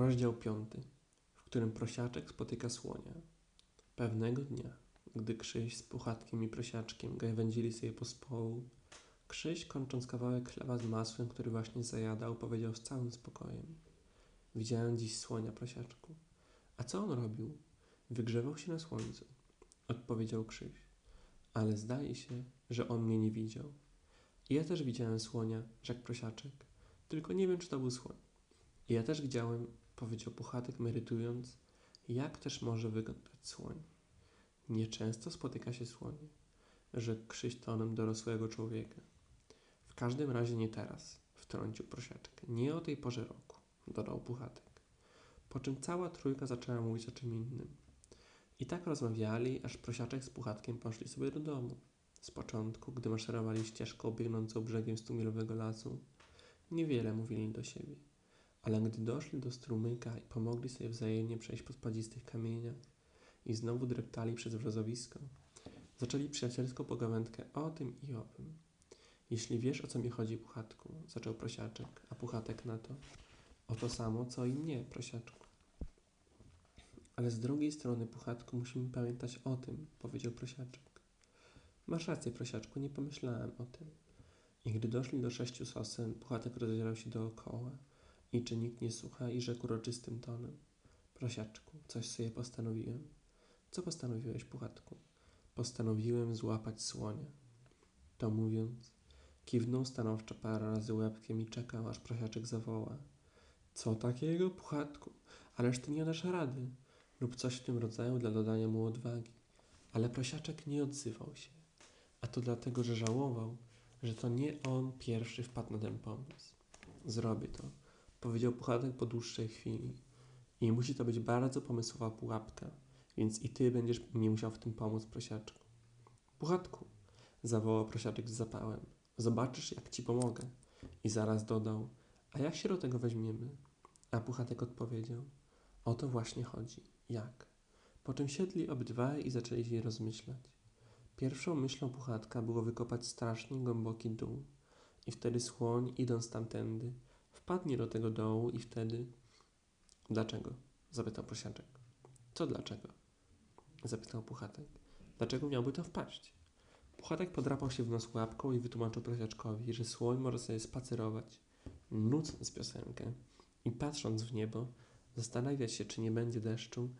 Rozdział piąty, w którym prosiaczek spotyka słonia. Pewnego dnia, gdy Krzyś z Puchatkiem i Prosiaczkiem gawędzili sobie pospołu, Krzyś, kończąc kawałek chleba z masłem, który właśnie zajadał, powiedział z całym spokojem. Widziałem dziś słonia, Prosiaczku. A co on robił? Wygrzewał się na słońcu, odpowiedział Krzyś. Ale zdaje się, że on mnie nie widział. I ja też widziałem słonia, rzekł Prosiaczek, tylko nie wiem, czy to był słoń. I ja też widziałem, powiedział Puchatek, merytując, jak też może wyglądać słoń. Nieczęsto spotyka się słonie, rzekł Krzyś tonem dorosłego człowieka. W każdym razie nie teraz, wtrącił Prosiaczek. Nie o tej porze roku, dodał Puchatek. Po czym cała trójka zaczęła mówić o czym innym. I tak rozmawiali, aż Prosiaczek z Puchatkiem poszli sobie do domu. Z początku, gdy maszerowali ścieżką biegnącą brzegiem stumilowego lasu, niewiele mówili do siebie. Ale gdy doszli do strumyka i pomogli sobie wzajemnie przejść po spadzistych kamieniach i znowu dreptali przez wrozowisko, zaczęli przyjacielską pogawędkę o tym i o tym. Jeśli wiesz, o co mi chodzi, Puchatku, zaczął Prosiaczek, a Puchatek na to. O to samo, co i mnie, Prosiaczku. Ale z drugiej strony, Puchatku, musimy pamiętać o tym, powiedział Prosiaczek. Masz rację, Prosiaczku, nie pomyślałem o tym. I gdy doszli do sześciu sosen, Puchatek rozejrzał się dookoła i czy nikt nie słucha i rzekł uroczystym tonem. Prosiaczku, coś sobie postanowiłem. Co postanowiłeś, Puchatku? Postanowiłem złapać słonia. To mówiąc, kiwnął stanowczo parę razy łebkiem i czekał, aż prosiaczek zawoła. Co takiego, Puchatku? Ależ ty nie dasz rady. Lub coś w tym rodzaju dla dodania mu odwagi. Ale prosiaczek nie odzywał się. A to dlatego, że żałował, że to nie on pierwszy wpadł na ten pomysł. Zrobię to, powiedział Puchatek po dłuższej chwili. I musi to być bardzo pomysłowa pułapka, więc i ty będziesz mi musiał w tym pomóc, prosiaczku. Puchatku, zawołał prosiaczek z zapałem. Zobaczysz, jak ci pomogę. I zaraz dodał, a jak się do tego weźmiemy? A Puchatek odpowiedział, o to właśnie chodzi. Jak? Po czym siedli obydwaj i zaczęli się rozmyślać. Pierwszą myślą Puchatka było wykopać strasznie głęboki dół. I wtedy słoń, idąc tamtędy, wpadnie do tego dołu i wtedy... Dlaczego? Zapytał Prosiaczek. Co dlaczego? Zapytał Puchatek. Dlaczego miałby to wpaść? Puchatek podrapał się w nos łapką i wytłumaczył Prosiaczkowi, że słoń może sobie spacerować, nucąc piosenkę i patrząc w niebo, zastanawiać się, czy nie będzie deszczu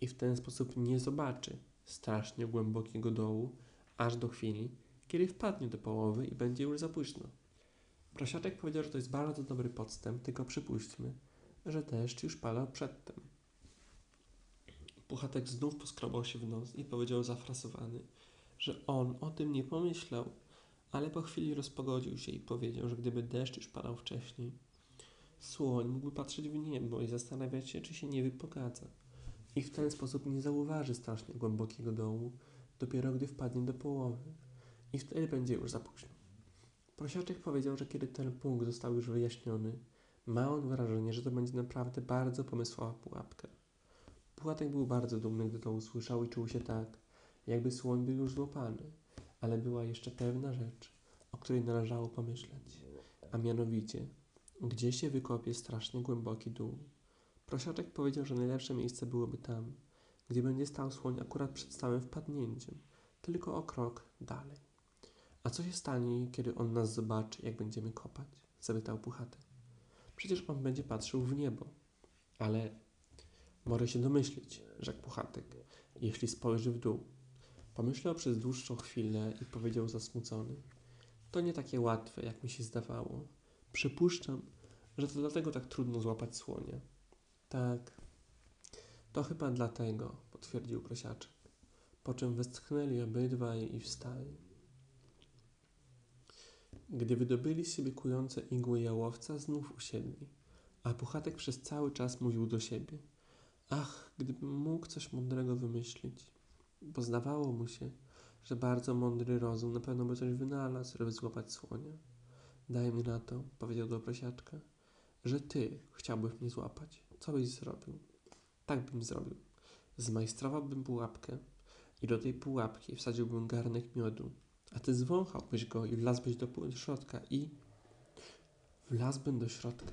i w ten sposób nie zobaczy strasznie głębokiego dołu, aż do chwili, kiedy wpadnie do połowy i będzie już za późno. Prosiaczek powiedział, że to jest bardzo dobry podstęp, tylko przypuśćmy, że deszcz już padał przedtem. Puchatek znów poskrobał się w nos i powiedział zafrasowany, że on o tym nie pomyślał, ale po chwili rozpogodził się i powiedział, że gdyby deszcz już padał wcześniej, słoń mógłby patrzeć w niebo i zastanawiać się, czy się nie wypogadza. I w ten sposób nie zauważy strasznie głębokiego dołu, dopiero gdy wpadnie do połowy. I wtedy będzie już za późno. Prosiaczek powiedział, że kiedy ten punkt został już wyjaśniony, ma on wrażenie, że to będzie naprawdę bardzo pomysłowa pułapka. Pułatek był bardzo dumny, gdy to usłyszał i czuł się tak, jakby słoń był już złapany. Ale była jeszcze pewna rzecz, o której należało pomyśleć, a mianowicie, gdzie się wykopie strasznie głęboki dół. Prosiaczek powiedział, że najlepsze miejsce byłoby tam, gdzie będzie stał słoń akurat przed stałym wpadnięciem, tylko o krok dalej. A co się stanie, kiedy on nas zobaczy, jak będziemy kopać? zapytał Puchatek. Przecież on będzie patrzył w niebo. Ale może się domyślić, rzekł Puchatek, jeśli spojrzy w dół. Pomyślał przez dłuższą chwilę i powiedział zasmucony. To nie takie łatwe, jak mi się zdawało. Przypuszczam, że to dlatego tak trudno złapać słonia. Tak, to chyba dlatego, potwierdził prosiaczek. Po czym westchnęli obydwaj i wstali. Gdy wydobyli siebie kujące igły jałowca, znów usiedli, a Puchatek przez cały czas mówił do siebie. Ach, gdybym mógł coś mądrego wymyślić, bo zdawało mu się, że bardzo mądry rozum na pewno by coś wynalazł, żeby złapać słonia. Daj mi na to, powiedział do prosiaczka, że ty chciałbyś mnie złapać. Co byś zrobił? Tak bym zrobił. Zmajstrowałbym pułapkę i do tej pułapki wsadziłbym garnek miodu, a ty zwąchałbyś go i wlazłbyś do, środka i wlazłbym do środka.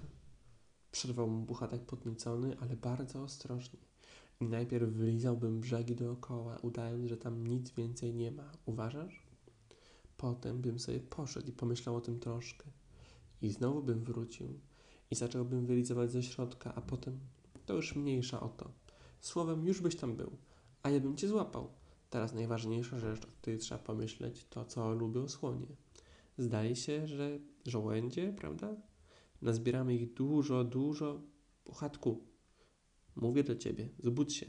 Przerwał mu Puchatek podniecony, ale bardzo ostrożnie. I najpierw wylizałbym brzegi dookoła, udając, że tam nic więcej nie ma. Uważasz? Potem bym sobie poszedł i pomyślał o tym troszkę. I znowu bym wrócił i zacząłbym wylizować ze środka, a potem to już mniejsza o to. Słowem, już byś tam był, a ja bym cię złapał. Teraz najważniejsza rzecz, o której trzeba pomyśleć, to co lubią słonie. Zdaje się, że żołędzie, prawda? Nazbieramy ich dużo, dużo. Puchatku, mówię do ciebie, zbudź się.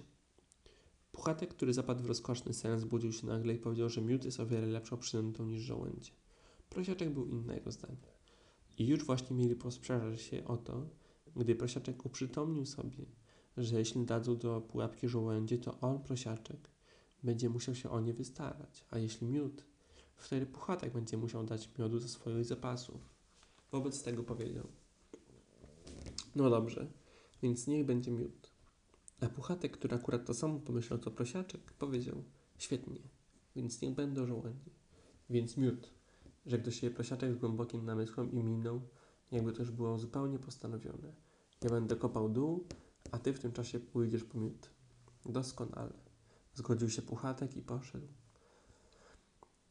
Puchatek, który zapadł w rozkoszny sen, zbudził się nagle i powiedział, że miód jest o wiele lepszą przynętą niż żołędzie. Prosiaczek był innego zdania. I już właśnie mieli posprzeczać się o to, gdy prosiaczek uprzytomnił sobie, że jeśli dadzą do pułapki żołędzie, to on, prosiaczek, będzie musiał się o nie wystarać, a jeśli miód, wtedy puchatek będzie musiał dać miodu ze swoich zapasów. Wobec tego powiedział, no dobrze, więc niech będzie miód. A puchatek, który akurat to samo pomyślał co prosiaczek, powiedział, świetnie, więc niech będą żołędzie. Więc miód, rzekł do siebie prosiaczek z głębokim namysłem i minął, jakby to już było zupełnie postanowione. Ja będę kopał dół, a ty w tym czasie pójdziesz po miód. Doskonale. Zgodził się Puchatek i poszedł.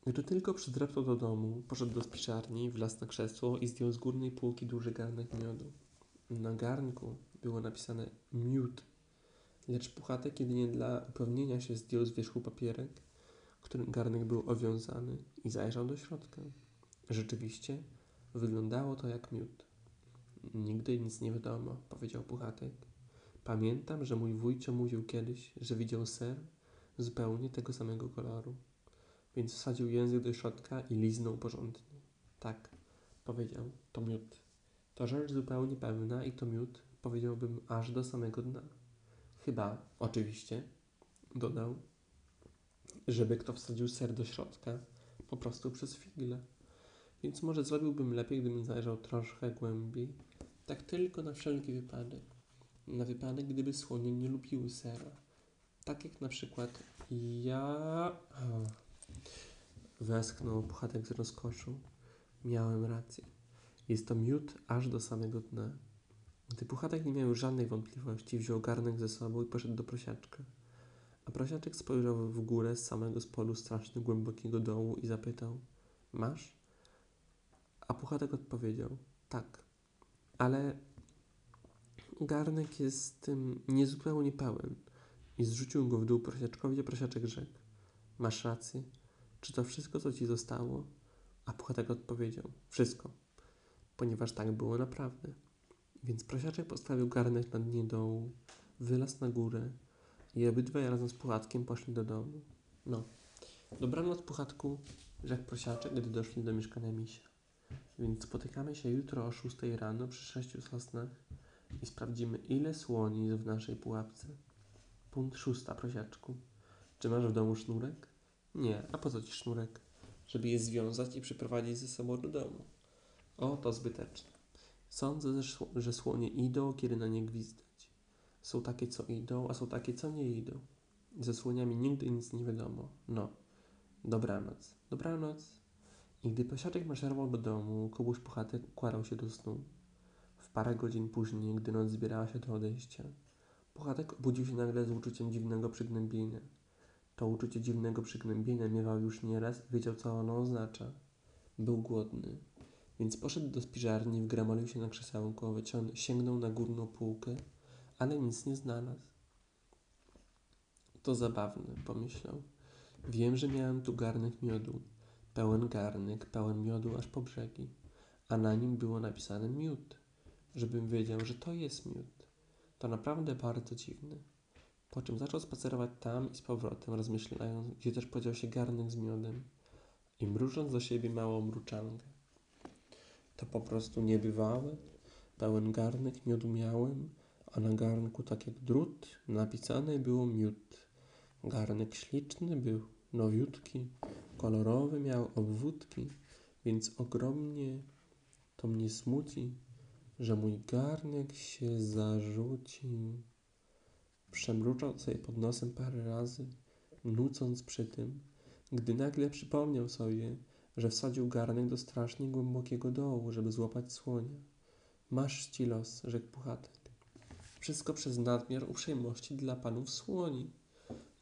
Gdy tylko przydreptał do domu, poszedł do spiszarni, wlazł na krzesło i zdjął z górnej półki duży garnek miodu. Na garnku było napisane miód, lecz Puchatek jedynie dla upewnienia się zdjął z wierzchu papierek, którym garnek był owiązany i zajrzał do środka. Rzeczywiście wyglądało to jak miód. Nigdy nic nie wiadomo, powiedział Puchatek. Pamiętam, że mój wujcio mówił kiedyś, że widział ser zupełnie tego samego koloru. Więc wsadził język do środka i liznął porządnie. Tak, powiedział, to miód. To rzecz zupełnie pewna i to miód, powiedziałbym, aż do samego dna. Chyba, oczywiście, dodał, żeby kto wsadził ser do środka, po prostu przez figle. Więc może zrobiłbym lepiej, gdybym zajrzał troszkę głębiej, tak tylko na wszelki wypadek. Na wypadek, gdyby słonie nie lubiły sera. Tak jak na przykład ja... Westchnął Puchatek z rozkoszu. Miałem rację. Jest to miód aż do samego dna. Gdy Puchatek nie miał już żadnej wątpliwości, wziął garnek ze sobą i poszedł do prosiaczka. A prosiaczek spojrzał w górę z samego spodu strasznie głębokiego dołu i zapytał: Masz? A Puchatek odpowiedział: Tak, ale garnek jest tym niezupełnie pełen. I zrzucił go w dół prosiaczkowi, a prosiaczek rzekł: Masz rację. Czy to wszystko, co ci zostało? A Puchatek odpowiedział: Wszystko, ponieważ tak było naprawdę. Więc prosiaczek postawił garnek na dnie dołu, wylazł na górę i obydwaj razem z Puchatkiem poszli do domu. No, dobranoc Puchatku, rzekł prosiaczek, gdy doszli do mieszkania misia. Więc spotykamy się jutro o 6 rano przy sześciu sosnach i sprawdzimy, ile słoni jest w naszej pułapce. Punkt szósta, prosiaczku. Czy masz w domu sznurek? Nie, a po co ci sznurek? Żeby je związać i przyprowadzić ze sobą do domu. O, to zbyteczne. Sądzę, że słonie idą, kiedy na nie gwizdać. Są takie, co idą, a są takie, co nie idą. Ze słoniami nigdy nic nie wiadomo. No, dobranoc. Dobranoc. I gdy posiadek maszerował do domu, Kubuś Puchatek układał się do snu. W parę godzin później, gdy noc zbierała się do odejścia, Puchatek obudził się nagle z uczuciem dziwnego przygnębienia. To uczucie dziwnego przygnębienia miewał już nieraz i wiedział, co ono oznacza. Był głodny, więc poszedł do spiżarni, wgramolił się na krzesełko, sięgnął na górną półkę, ale nic nie znalazł. To zabawne, pomyślał. Wiem, że miałem tu garnek miodu. Pełen garnek, pełen miodu aż po brzegi, a na nim było napisane miód, żebym wiedział, że to jest miód. To naprawdę bardzo dziwne. Po czym zaczął spacerować tam i z powrotem, rozmyślając, gdzie też podział się garnek z miodem i mrucząc do siebie małą mruczankę. To po prostu niebywałe. Pełen garnek miodu miałem, a na garnku, tak jak drut, napisane było miód. Garnek śliczny był, nowiutki, kolorowy miał obwódki, więc ogromnie to mnie smuci, że mój garnek się zarzucił. Przemruczał sobie pod nosem parę razy, nucąc przy tym, gdy nagle przypomniał sobie, że wsadził garnek do strasznie głębokiego dołu, żeby złapać słonia. Masz ci los, rzekł Puchatek. Wszystko przez nadmiar uprzejmości dla panów słoni.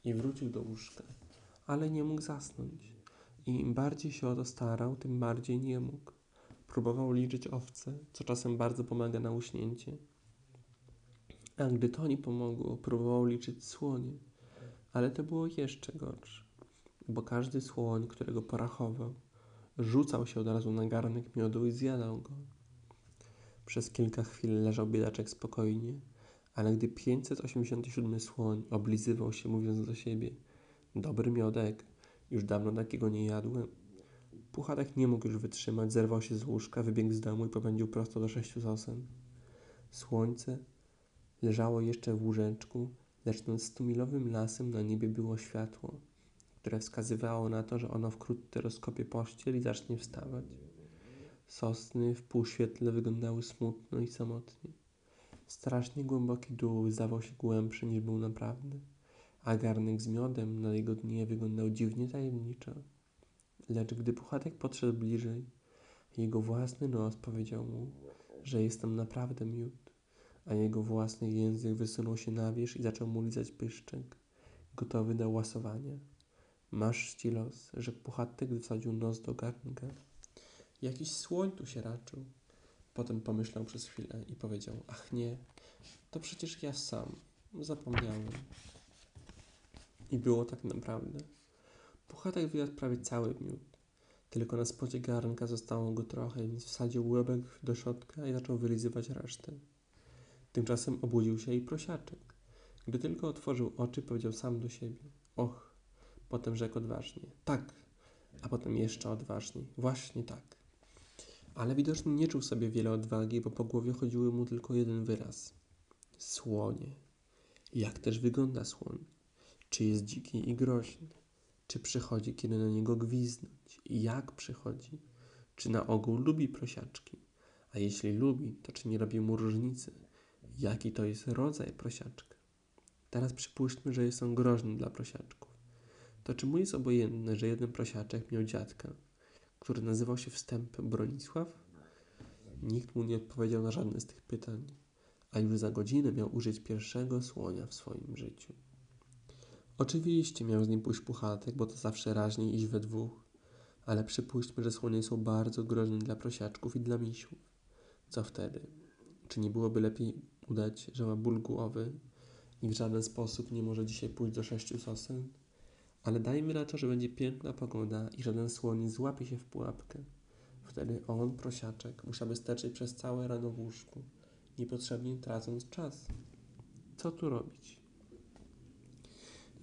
I wrócił do łóżka, ale nie mógł zasnąć. I im bardziej się o to starał, tym bardziej nie mógł. Próbował liczyć owce, co czasem bardzo pomaga na uśnięcie. A gdy to nie pomogło, próbował liczyć słonie, ale to było jeszcze gorsze, bo każdy słoń, którego porachował, rzucał się od razu na garnek miodu i zjadał go. Przez kilka chwil leżał biedaczek spokojnie, ale gdy 587 słoń oblizywał się, mówiąc do siebie: Dobry miodek, już dawno takiego nie jadłem. Puchatek nie mógł już wytrzymać, zerwał się z łóżka, wybiegł z domu i popędził prosto do sześciu sosen. Słońce leżało jeszcze w łóżeczku, lecz nad stumilowym lasem na niebie było światło, które wskazywało na to, że ono wkrótce rozkopie pościel i zacznie wstawać. Sosny w półświetle wyglądały smutno i samotnie. Strasznie głęboki dół zdawał się głębszy niż był naprawdę, a garnek z miodem na jego dnie wyglądał dziwnie tajemniczo. Lecz gdy Puchatek podszedł bliżej, jego własny nos powiedział mu, że jest tam naprawdę miód, a jego własny język wysunął się na wierzch i zaczął mu lizać pyszczek, gotowy do łasowania. Masz ci los, że Puchatek wsadził nos do garnka. Jakiś słoń tu się raczył. Potem pomyślał przez chwilę i powiedział: Ach nie, to przecież ja sam. Zapomniałem. I było tak naprawdę. Puchatek wyjadł prawie cały miód. Tylko na spodzie garnka zostało go trochę, więc wsadził łebek do środka i zaczął wylizywać resztę. Tymczasem obudził się i prosiaczek. Gdy tylko otworzył oczy, powiedział sam do siebie: Och, potem rzekł odważnie: Tak, a potem jeszcze odważniej: Właśnie tak. Ale widocznie nie czuł sobie wiele odwagi, bo po głowie chodziły mu tylko jeden wyraz: słonie. Jak też wygląda słoń? Czy jest dziki i groźny? Czy przychodzi, kiedy na niego gwizdnąć? I jak przychodzi? Czy na ogół lubi prosiaczki? A jeśli lubi, to czy nie robi mu różnicy? Jaki to jest rodzaj prosiaczka? Teraz przypuśćmy, że jest on groźny dla prosiaczków. To czy mu jest obojętne, że jeden prosiaczek miał dziadka, który nazywał się Wstęp Bronisław? Nikt mu nie odpowiedział na żadne z tych pytań, a już za godzinę miał użyć pierwszego słonia w swoim życiu. Oczywiście miał z nim pójść puchatek, bo to zawsze raźniej iść we dwóch, ale przypuśćmy, że słonie są bardzo groźne dla prosiaczków i dla misiów. Co wtedy? Czy nie byłoby lepiej udać, że ma ból głowy i w żaden sposób nie może dzisiaj pójść do sześciu sosen? Ale dajmy na to, że będzie piękna pogoda i żaden słoń złapie się w pułapkę. Wtedy on, prosiaczek, musiałby sterczyć przez całe rano w łóżku, niepotrzebnie tracąc czas. Co tu robić?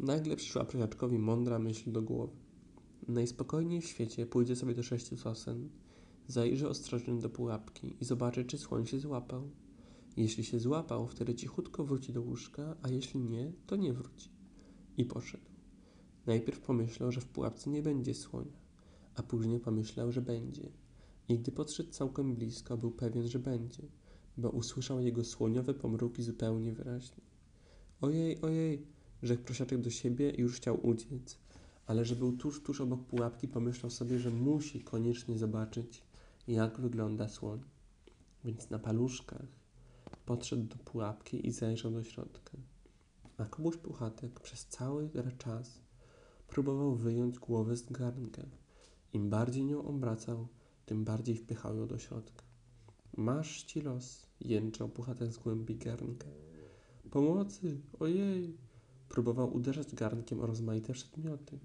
Nagle przyszła prosiaczkowi mądra myśl do głowy. Najspokojniej w świecie pójdzie sobie do sześciu sosen, zajrzy ostrożnie do pułapki i zobaczy, czy słoń się złapał. Jeśli się złapał, wtedy cichutko wróci do łóżka, a jeśli nie, to nie wróci. I poszedł. Najpierw pomyślał, że w pułapce nie będzie słonia, a później pomyślał, że będzie. I gdy podszedł całkiem blisko, był pewien, że będzie, bo usłyszał jego słoniowe pomruki zupełnie wyraźnie. Ojej, ojej, rzekł prosiaczek do siebie i już chciał uciec, ale że był tuż, tuż obok pułapki, pomyślał sobie, że musi koniecznie zobaczyć, jak wygląda słoń. Więc na paluszkach podszedł do pułapki i zajrzał do środka. A komuś puchatek przez cały czas próbował wyjąć głowę z garnka. Im bardziej nią obracał, tym bardziej wpychał ją do środka. Masz ci los, jęczał puchatek z głębi garnka. Pomocy, ojej! Próbował uderzać garnkiem o rozmaite przedmioty,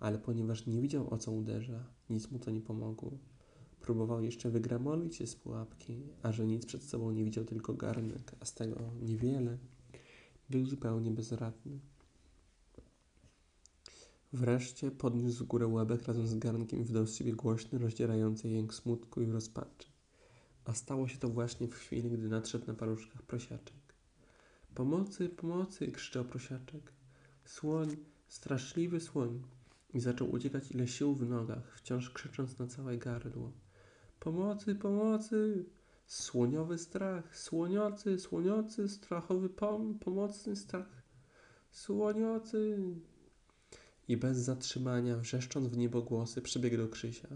ale ponieważ nie widział o co uderza, nic mu to nie pomogło. Próbował jeszcze wygramolić się z pułapki, a że nic przed sobą nie widział, tylko garnek, a z tego niewiele, był zupełnie bezradny. Wreszcie podniósł górę łebek razem z garnkiem i wydał z siebie głośny, rozdzierający jęk smutku i rozpaczy. A stało się to właśnie w chwili, gdy nadszedł na paluszkach prosiaczek. Pomocy, pomocy! krzyczał prosiaczek. Słoń, straszliwy słoń! I zaczął uciekać ile sił w nogach, wciąż krzycząc na całe gardło. Pomocy, pomocy! Słoniowy strach, słoniocy, słoniocy, strachowy pom, pomocny strach. Słoniocy! I bez zatrzymania, wrzeszcząc w niebogłosy, przybiegł do Krzysia.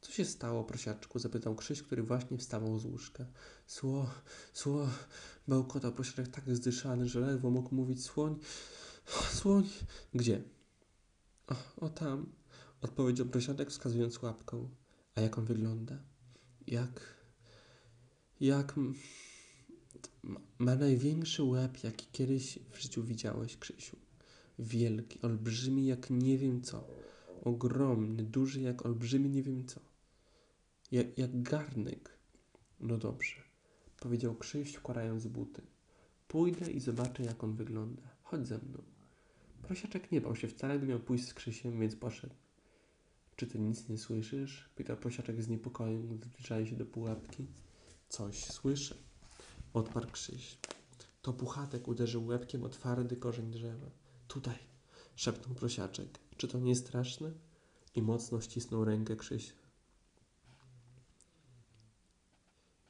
Co się stało, prosiaczku? zapytał Krzyś, który właśnie wstawał z łóżka. Sło, sło, bełkotał prosiaczek tak zdyszany, że ledwo mógł mówić słoń, słoń. Gdzie? O, o tam, odpowiedział prosiaczek wskazując łapką. A jak on wygląda? Jak, jak ma największy łeb, jaki kiedyś w życiu widziałeś, Krzysiu. Wielki, olbrzymi jak nie wiem co. Ogromny, duży jak olbrzymi nie wiem co. Jak, jak garnek. No dobrze, powiedział Krzyś, wkładając buty. Pójdę i zobaczę, jak on wygląda. Chodź ze mną. Prosiaczek nie bał się wcale, gdy miał pójść z Krzysiem, więc poszedł. Czy ty nic nie słyszysz? Pytał prosiaczek z niepokojem, gdy zbliżali się do pułapki. Coś słyszę, odparł Krzyś. To puchatek uderzył łebkiem o twardy korzeń drzewa. Tutaj, szepnął prosiaczek. Czy to nie straszne? I mocno ścisnął rękę Krzysia.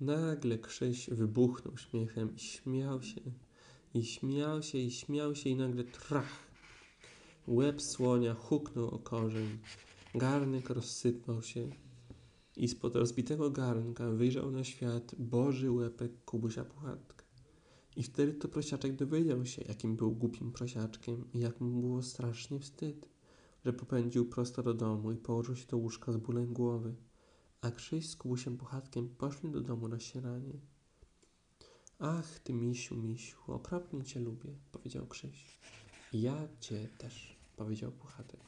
Nagle Krzyś wybuchnął śmiechem i śmiał się, i śmiał się, i śmiał się, i nagle trach. Łeb słonia huknął o korzeń, garnek rozsypał się i spod rozbitego garnka wyjrzał na świat Boży łepek Kubusia Puchatka. I wtedy to prosiaczek dowiedział się, jakim był głupim prosiaczkiem i jak mu było strasznie wstyd, że popędził prosto do domu i położył się do łóżka z bólem głowy, a Krzyś z Kubusiem Puchatkiem poszli do domu na śniadanie. Ach, ty misiu, misiu, okropnie cię lubię, powiedział Krzyś. Ja cię też, powiedział Puchatek.